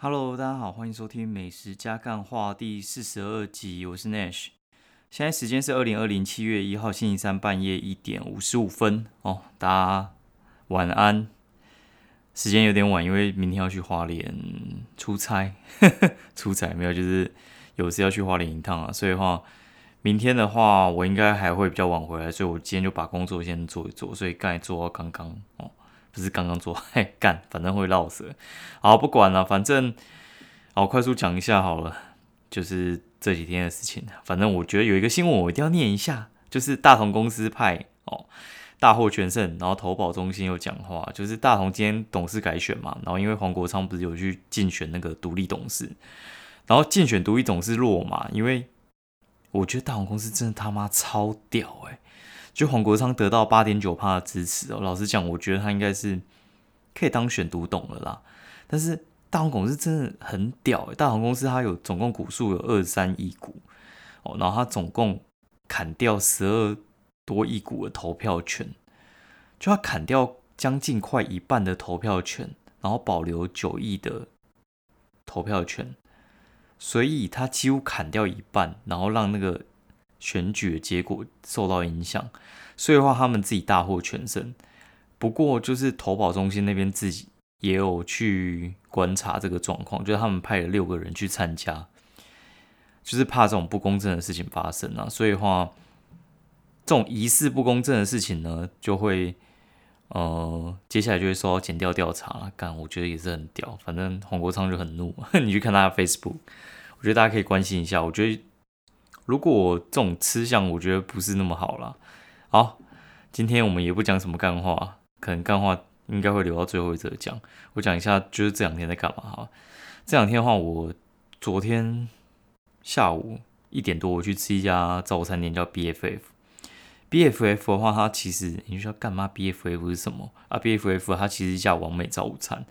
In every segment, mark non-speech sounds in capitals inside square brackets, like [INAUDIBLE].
Hello，大家好，欢迎收听《美食加干话》第四十二集，我是 Nash。现在时间是二零二零七月一号星期三半夜一点五十五分哦，大家晚安。时间有点晚，因为明天要去花莲出差，[LAUGHS] 出差没有，就是有事要去花莲一趟啊。所以话，明天的话，我应该还会比较晚回来，所以我今天就把工作先做一做，所以刚才做到刚刚哦。不是刚刚做，[LAUGHS] 嘿干，反正会绕舌。好，不管了，反正好快速讲一下好了，就是这几天的事情。反正我觉得有一个新闻我一定要念一下，就是大同公司派哦大获全胜，然后投保中心有讲话，就是大同今天董事改选嘛，然后因为黄国昌不是有去竞选那个独立董事，然后竞选独立董事落马，因为我觉得大同公司真的他妈超屌诶。就黄国昌得到八点九趴的支持哦，老实讲，我觉得他应该是可以当选独董了啦。但是大红公司真的很屌，大红公司它有总共股数有二十三亿股哦，然后它总共砍掉十二多亿股的投票权，就它砍掉将近快一半的投票权，然后保留九亿的投票权，所以它几乎砍掉一半，然后让那个。选举的结果受到影响，所以的话他们自己大获全胜。不过就是投保中心那边自己也有去观察这个状况，就是他们派了六个人去参加，就是怕这种不公正的事情发生啊。所以话这种疑似不公正的事情呢，就会呃接下来就会受到检调调查。干，我觉得也是很屌。反正黄国昌就很怒，[LAUGHS] 你去看他的 Facebook，我觉得大家可以关心一下。我觉得。如果这种吃相，我觉得不是那么好了。好，今天我们也不讲什么干话，可能干话应该会留到最后一则讲。我讲一下，就是这两天在干嘛哈。这两天的话，我昨天下午一点多，我去吃一家早餐店，叫 BFF。BFF 的话，它其实你说干嘛？BFF 是什么啊？BFF 它其实一家完美早午餐。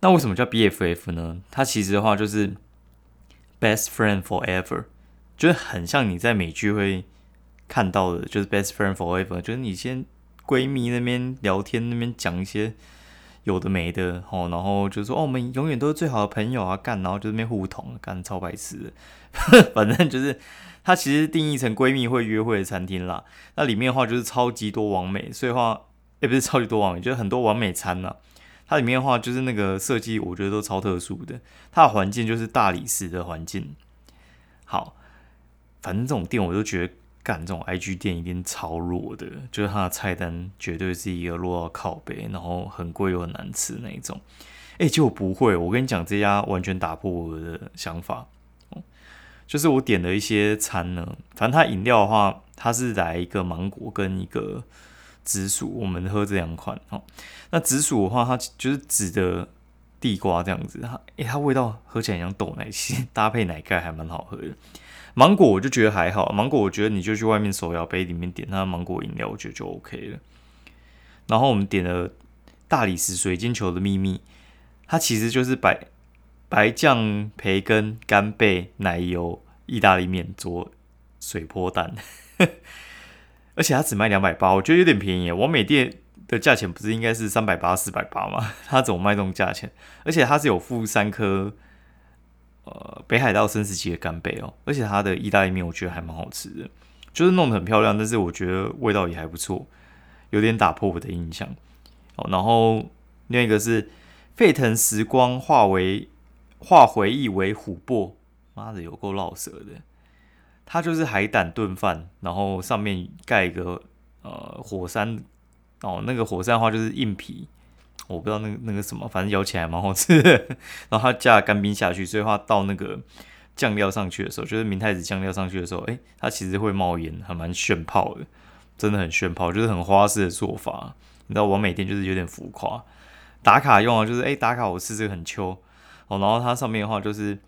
那为什么叫 BFF 呢？它其实的话就是 Best Friend Forever。就是很像你在美剧会看到的，就是 best friend forever，就是你先闺蜜那边聊天，那边讲一些有的没的，哦，然后就说哦，我们永远都是最好的朋友啊，干，然后就那边互捅，干超白痴，[LAUGHS] 反正就是它其实定义成闺蜜会约会的餐厅啦。那里面的话就是超级多完美，所以话也不是超级多完美，就是很多完美餐呐。它里面的话就是那个设计，我觉得都超特殊的，它的环境就是大理石的环境，好。反正这种店我都觉得干这种 IG 店一定超弱的，就是它的菜单绝对是一个弱到靠背，然后很贵又很难吃那一种。哎，就不会，我跟你讲，这家完全打破我的想法。就是我点了一些餐呢，反正它饮料的话，它是来一个芒果跟一个紫薯，我们喝这两款哦。那紫薯的话，它就是紫的地瓜这样子，它哎，它味道喝起来像豆奶，其实搭配奶盖还蛮好喝的。芒果我就觉得还好，芒果我觉得你就去外面手摇杯里面点它的芒果饮料，我觉得就 OK 了。然后我们点了大理石水晶球的秘密，它其实就是白白酱培根干贝奶油意大利面做水波蛋，[LAUGHS] 而且它只卖两百八，我觉得有点便宜。完美店的价钱不是应该是三百八四百八吗？[LAUGHS] 它怎么卖这种价钱？而且它是有附三颗。呃，北海道生食级的干贝哦，而且它的意大利面我觉得还蛮好吃的，就是弄得很漂亮，但是我觉得味道也还不错，有点打破我的印象哦。然后另一个是沸腾时光化为化回忆为琥珀，妈的有够老舌的，它就是海胆炖饭，然后上面盖一个呃火山哦，那个火山的话就是硬皮。我不知道那个那个什么，反正咬起来蛮好吃的。[LAUGHS] 然后它加了干冰下去，所以话到那个酱料上去的时候，就是明太子酱料上去的时候，哎，它其实会冒烟，还蛮炫泡的，真的很炫泡，就是很花式的做法。你知道，我每天就是有点浮夸，打卡用啊，就是哎打卡我吃这个很秋哦。然后它上面的话就是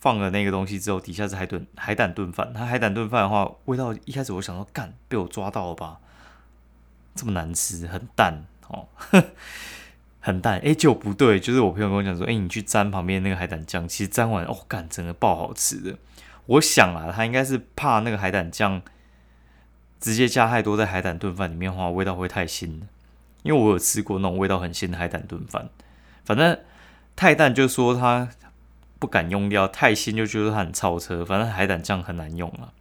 放了那个东西之后，底下是海炖海胆炖饭。它海胆炖饭的话，味道一开始我想说，干被我抓到了吧？这么难吃，很淡。哦，[LAUGHS] 很淡哎，就不对，就是我朋友跟我讲说，哎，你去沾旁边那个海胆酱，其实沾完哦，干，整个爆好吃的。我想啊，他应该是怕那个海胆酱直接加太多在海胆炖饭里面的话，味道会太腥因为我有吃过那种味道很腥的海胆炖饭，反正太淡就说他不敢用掉，泰新就觉得他很超车，反正海胆酱很难用啊。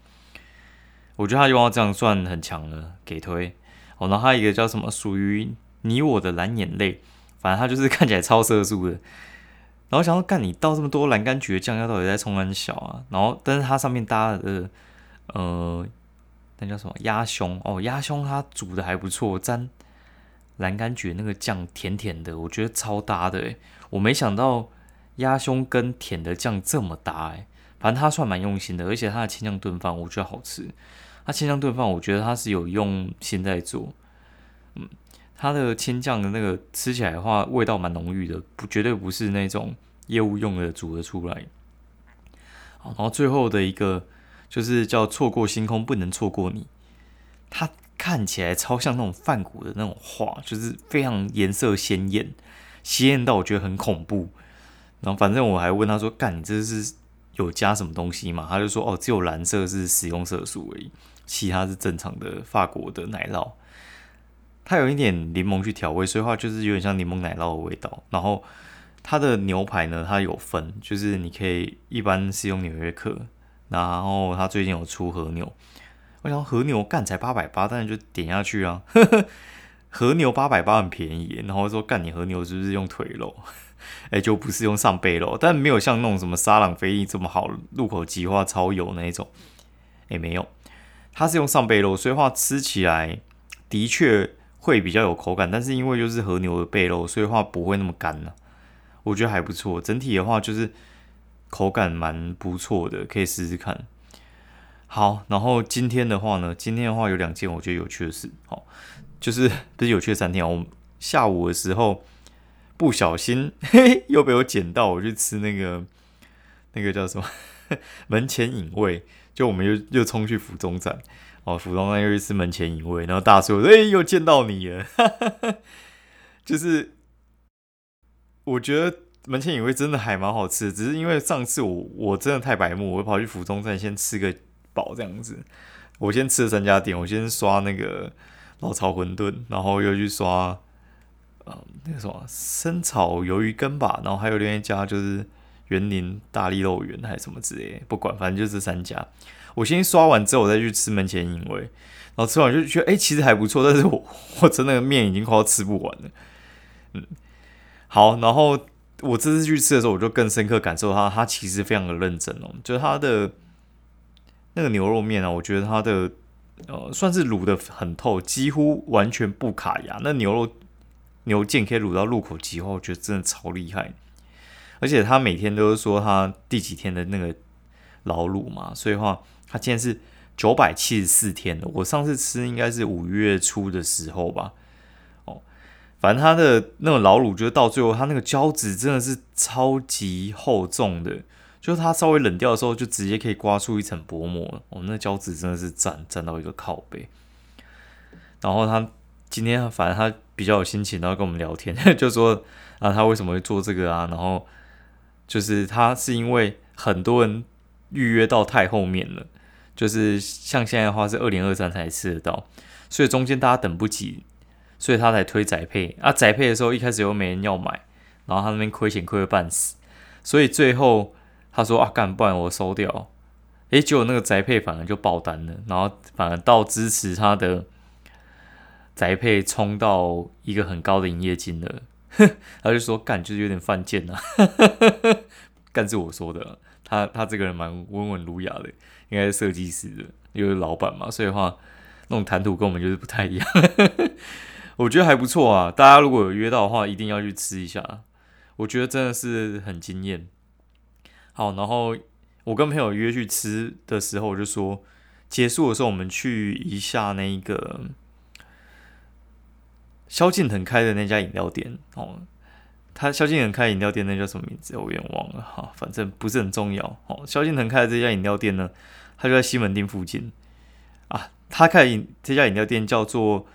我觉得他用到这样算很强了，给推。哦，然后还有一个叫什么，属于你我的蓝眼泪，反正他就是 [LAUGHS] 看起来超色素的。然后想说，干你倒这么多蓝柑橘酱料，到底在冲安小啊？然后，但是它上面搭的呃，那叫什么鸭胸哦，鸭胸它煮的还不错，沾蓝柑橘那个酱甜甜的，我觉得超搭的。我没想到鸭胸跟甜的酱这么搭诶。反正他算蛮用心的，而且他的青酱炖饭我觉得好吃。他青酱炖饭，我觉得他是有用心在做，嗯，它的青酱的那个吃起来的话，味道蛮浓郁的，不绝对不是那种业务用的煮的出来。好，然后最后的一个就是叫错过星空不能错过你，它看起来超像那种泛古的那种画，就是非常颜色鲜艳，鲜艳到我觉得很恐怖。然后反正我还问他说：“干，你这是有加什么东西吗？”他就说：“哦，只有蓝色是食用色素而已。”其他是正常的法国的奶酪，它有一点柠檬去调味，所以话就是有点像柠檬奶酪的味道。然后它的牛排呢，它有分，就是你可以一般是用纽约客，然后它最近有出和牛。我想和牛干才八百八，但是就点下去啊。[LAUGHS] 和牛八百八很便宜，然后说干你和牛是不是用腿肉？[LAUGHS] 哎，就不是用上背肉，但没有像那种什么沙朗菲力这么好，入口即化超油那一种，也没有。它是用上背肉，所以话吃起来的确会比较有口感，但是因为就是和牛的背肉，所以话不会那么干呢。我觉得还不错，整体的话就是口感蛮不错的，可以试试看。好，然后今天的话呢，今天的话有两件我觉得有趣的事，好，就是 [LAUGHS] 不是有趣的三天啊。我下午的时候不小心嘿又被我捡到，我去吃那个那个叫什么 [LAUGHS] 门前隐味。就我们又又冲去府中站，哦，府中站又一次门前一位，然后大叔，哎，又见到你了，[LAUGHS] 就是我觉得门前一位真的还蛮好吃，只是因为上次我我真的太白目，我跑去府中站先吃个饱这样子，我先吃了三家店，我先刷那个老炒馄饨，然后又去刷呃那个什么生炒鱿鱼羹吧，然后还有另一家就是。园林大力肉圆还是什么之类，不管，反正就这三家。我先刷完之后，我再去吃门前影味，然后吃完就觉得，哎，其实还不错。但是我 [LAUGHS] 我真的面已经快要吃不完了。嗯，好，然后我这次去吃的时候，我就更深刻感受到，他其实非常的认真哦。就是他的那个牛肉面啊，我觉得他的呃算是卤的很透，几乎完全不卡牙。那牛肉牛腱可以卤到入口即化，我觉得真的超厉害。而且他每天都是说他第几天的那个老卤嘛，所以话他今天是九百七十四天的。我上次吃应该是五月初的时候吧。哦，反正他的那种老卤，就是到最后他那个胶质真的是超级厚重的，就是它稍微冷掉的时候，就直接可以刮出一层薄膜。哦，那胶质真的是粘粘到一个靠背。然后他今天反正他比较有心情，然后跟我们聊天，[LAUGHS] 就说啊他为什么会做这个啊，然后。就是他是因为很多人预约到太后面了，就是像现在的话是二零二三才吃得到，所以中间大家等不及，所以他才推宅配啊。宅配的时候一开始又没人要买，然后他那边亏钱亏了半死，所以最后他说啊，干不然我收掉。诶，结果那个宅配反而就爆单了，然后反而到支持他的宅配冲到一个很高的营业金额。[LAUGHS] 他就说干就是有点犯贱呐，干是我说的，他他这个人蛮温文儒雅的，应该是设计师的，又是老板嘛，所以的话那种谈吐跟我们就是不太一样。[LAUGHS] 我觉得还不错啊，大家如果有约到的话，一定要去吃一下，我觉得真的是很惊艳。好，然后我跟朋友约去吃的时候，我就说结束的时候我们去一下那个。萧敬腾开的那家饮料店哦，他萧敬腾开饮料店那叫什么名字？我有点忘了哈，反正不是很重要哦。萧敬腾开的这家饮料店呢，他就在西门町附近啊。他开饮这家饮料店叫做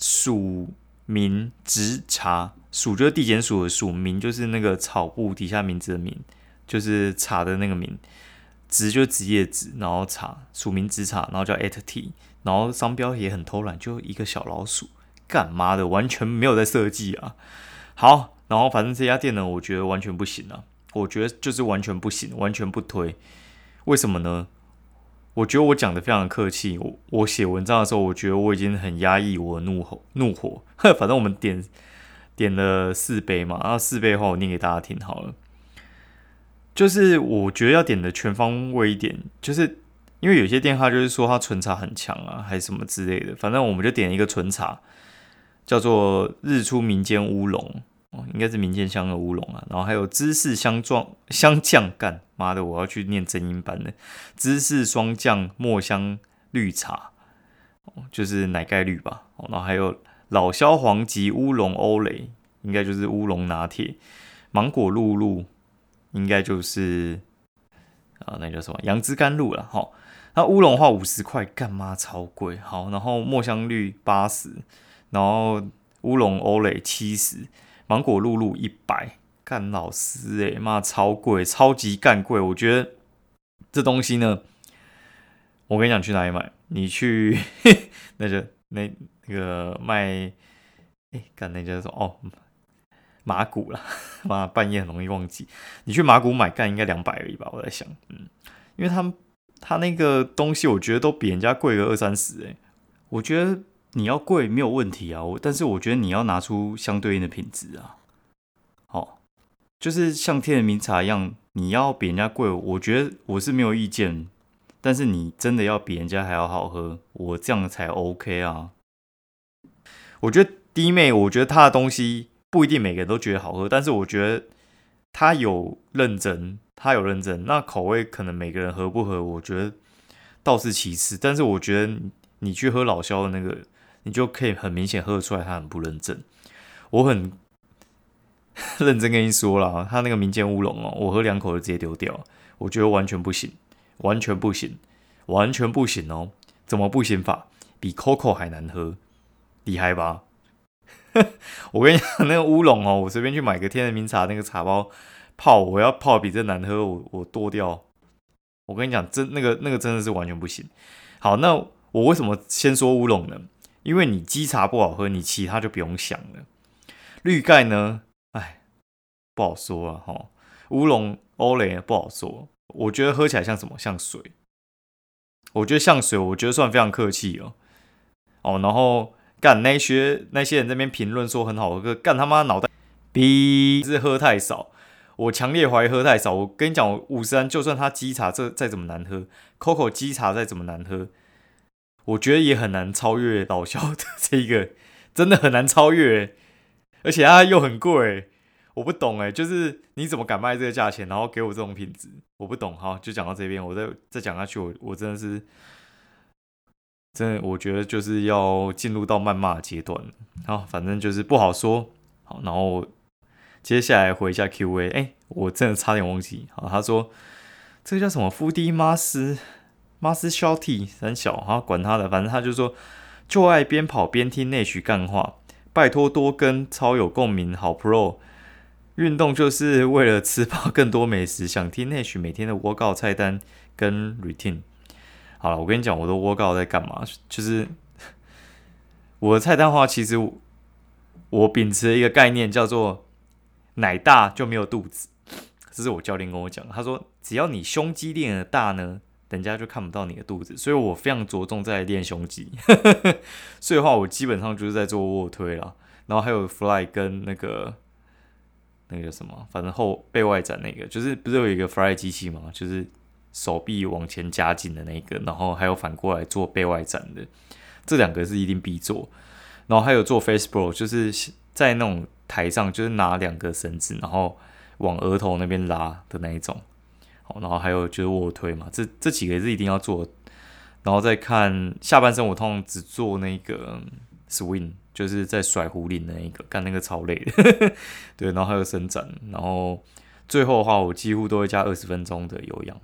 署名直茶，署就是地检署的署，名就是那个草部底下名字的名，就是茶的那个名，直就是职业职，然后茶署名直茶，然后叫 at t，然后商标也很偷懒，就一个小老鼠。干嘛的？完全没有在设计啊！好，然后反正这家店呢，我觉得完全不行啊，我觉得就是完全不行，完全不推。为什么呢？我觉得我讲的非常客气。我我写文章的时候，我觉得我已经很压抑我的怒吼怒火。[LAUGHS] 反正我们点点了四杯嘛，然后四杯的话，我念给大家听好了。就是我觉得要点的全方位一点，就是因为有些店它就是说它纯茶很强啊，还是什么之类的。反正我们就点一个纯茶，叫做日出民间乌龙。应该是民间香的乌龙啊，然后还有芝士香撞香酱干，妈的，我要去念真音版的芝士双酱墨香绿茶，哦，就是奶盖绿吧，哦，然后还有老萧黄吉乌龙欧蕾，应该就是乌龙拿铁，芒果露露，应该就是啊，那叫什么杨枝甘露了，哈，那乌龙话五十块，干妈超贵，好，然后墨香绿八十，然后乌龙欧蕾七十。芒果露露一百，干老师诶，妈超贵，超级干贵。我觉得这东西呢，我跟你讲去哪里买？你去 [LAUGHS] 那个那那个卖，哎，干那叫什么？哦，马古了。[LAUGHS] 妈，半夜很容易忘记。你去马古买干应该两百而已吧？我在想，嗯，因为他们他那个东西，我觉得都比人家贵个二三十诶。我觉得。你要贵没有问题啊，我但是我觉得你要拿出相对应的品质啊，好，就是像天人茗茶一样，你要比人家贵，我觉得我是没有意见，但是你真的要比人家还要好喝，我这样才 OK 啊。我觉得弟妹，我觉得他的东西不一定每个人都觉得好喝，但是我觉得他有认真，他有认真，那口味可能每个人合不合，我觉得倒是其次，但是我觉得你去喝老肖的那个。你就可以很明显喝出来，他很不认真。我很 [LAUGHS] 认真跟你说了，他那个民间乌龙哦，我喝两口就直接丢掉，我觉得完全不行，完全不行，完全不行哦！怎么不行法？比 Coco 还难喝，厉害吧？[LAUGHS] 我跟你讲，那个乌龙哦，我随便去买个天人茗茶那个茶包泡，我要泡比这难喝，我我剁掉。我跟你讲，真那个那个真的是完全不行。好，那我为什么先说乌龙呢？因为你基茶不好喝，你其他就不用想了。绿盖呢？哎，不好说啊。哈，乌龙欧蕾不好说。我觉得喝起来像什么？像水。我觉得像水，我觉得算非常客气哦。哦，然后干那些那些人那边评论说很好喝，干他妈脑袋逼是喝太少。我强烈怀疑喝太少。我跟你讲，五十三就算他基茶这再怎么难喝，Coco 基茶再怎么难喝。我觉得也很难超越老肖的这一个，[LAUGHS] 真的很难超越，而且它又很贵，我不懂哎，就是你怎么敢卖这个价钱，然后给我这种品质，我不懂。好，就讲到这边，我再再讲下去，我我真的是，真的我觉得就是要进入到谩骂阶段好，反正就是不好说。好，然后接下来回一下 Q&A，哎，我真的差点忘记。好，他说这个叫什么夫迪马斯。马斯肖 T 很小，哈，管他的，反正他就说，就爱边跑边听内许干话，拜托多跟超有共鸣，好 Pro，运动就是为了吃饱更多美食，[LAUGHS] 想听内许每天的 workout 菜单跟 routine。好了，我跟你讲，我的 workout 在干嘛？就是我的菜单话，其实我秉持一个概念，叫做奶大就没有肚子，这是我教练跟我讲，他说只要你胸肌练的大呢。人家就看不到你的肚子，所以我非常着重在练胸肌。[LAUGHS] 所以的话，我基本上就是在做卧推了，然后还有 fly 跟那个那个叫什么，反正后背外展那个，就是不是有一个 fly 机器吗？就是手臂往前夹紧的那个，然后还有反过来做背外展的，这两个是一定必做。然后还有做 face bro，就是在那种台上，就是拿两个绳子，然后往额头那边拉的那一种。好然后还有就是卧推嘛，这这几个也是一定要做。然后再看下半身，我通常只做那个 swing，就是在甩壶铃的那个，干那个超累的。[LAUGHS] 对，然后还有伸展，然后最后的话，我几乎都会加二十分钟的有氧。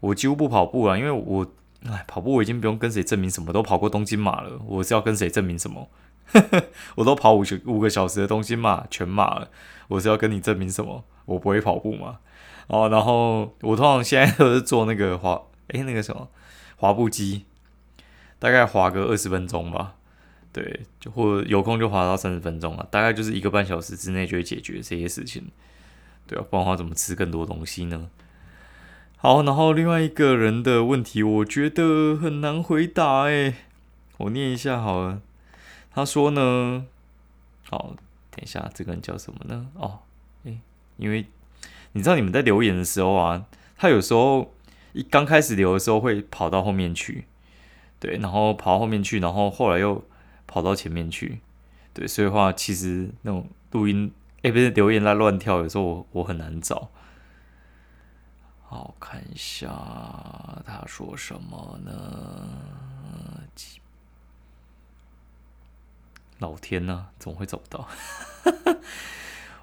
我几乎不跑步了，因为我哎，跑步我已经不用跟谁证明什么，都跑过东京马了，我是要跟谁证明什么？[LAUGHS] 我都跑五十五个小时的东京马全马了，我是要跟你证明什么？我不会跑步吗？哦，然后我通常现在都是做那个滑，哎，那个什么滑步机，大概滑个二十分钟吧。对，就或有空就滑到三十分钟啊，大概就是一个半小时之内就会解决这些事情。对啊，不然话怎么吃更多东西呢？好，然后另外一个人的问题，我觉得很难回答哎，我念一下好了。他说呢，好，等一下，这个人叫什么呢？哦，诶，因为你知道你们在留言的时候啊，他有时候一刚开始留的时候会跑到后面去，对，然后跑到后面去，然后后来又跑到前面去，对，所以话其实那种录音，哎，不是留言在乱跳，有时候我我很难找。好看一下他说什么呢？老天呐，怎么会找不到？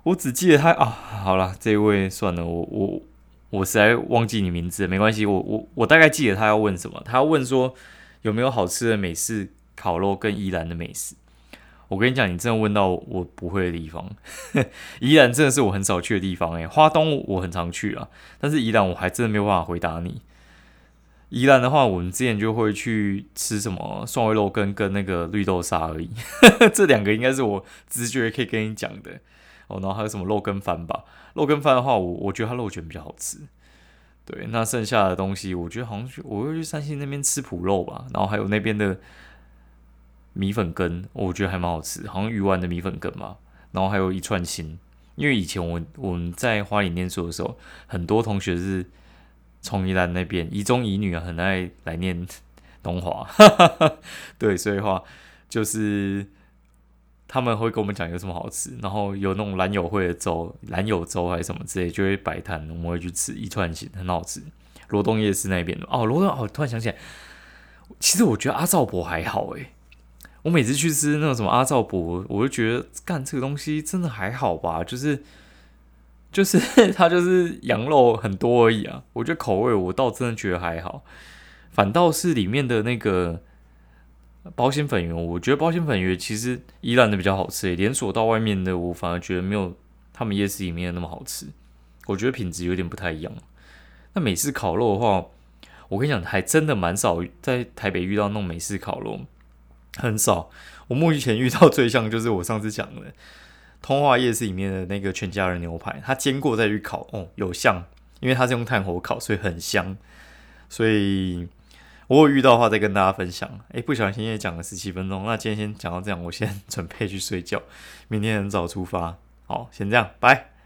我只记得他啊。好了，这位算了，我我我实在忘记你名字，没关系。我我我大概记得他要问什么。他要问说有没有好吃的美式烤肉跟宜兰的美食。我跟你讲，你真的问到我不会的地方。[LAUGHS] 宜兰真的是我很少去的地方诶，花东我很常去啊，但是宜兰我还真的没有办法回答你。宜兰的话，我们之前就会去吃什么蒜味肉羹跟那个绿豆沙而已，[LAUGHS] 这两个应该是我直觉可以跟你讲的哦。然后还有什么肉羹饭吧？肉羹饭的话，我我觉得它肉卷比较好吃。对，那剩下的东西，我觉得好像去我会去山西那边吃脯肉吧，然后还有那边的。米粉羹，我觉得还蛮好吃，好像鱼丸的米粉羹嘛。然后还有一串心，因为以前我我们在花莲念书的时候，很多同学是从宜兰那边，宜中宜女啊，很爱来念 [LAUGHS] 东华。[LAUGHS] 对，所以话就是他们会跟我们讲有什么好吃，然后有那种蓝友会的粥，蓝友粥还是什么之类，就会摆摊，我们会去吃一串心，很好吃。罗东夜市那边哦，罗东哦，突然想起来，其实我觉得阿照伯还好诶。我每次去吃那种什么阿照伯，我就觉得干这个东西真的还好吧，就是 [LAUGHS] 就是它就是羊肉很多而已啊。我觉得口味我倒真的觉得还好，反倒是里面的那个包心粉圆，我觉得包心粉圆其实依然的比较好吃。连锁到外面的，我反而觉得没有他们夜市里面的那么好吃。我觉得品质有点不太一样。那美式烤肉的话，我跟你讲，还真的蛮少在台北遇到那种美式烤肉。很少，我目前遇到最像就是我上次讲的通化夜市里面的那个全家人牛排，它煎过再去烤，哦，有像，因为它是用炭火烤，所以很香。所以我有遇到的话再跟大家分享。诶，不小心也讲了十七分钟，那今天先讲到这样，我先准备去睡觉，明天很早出发。好，先这样，拜。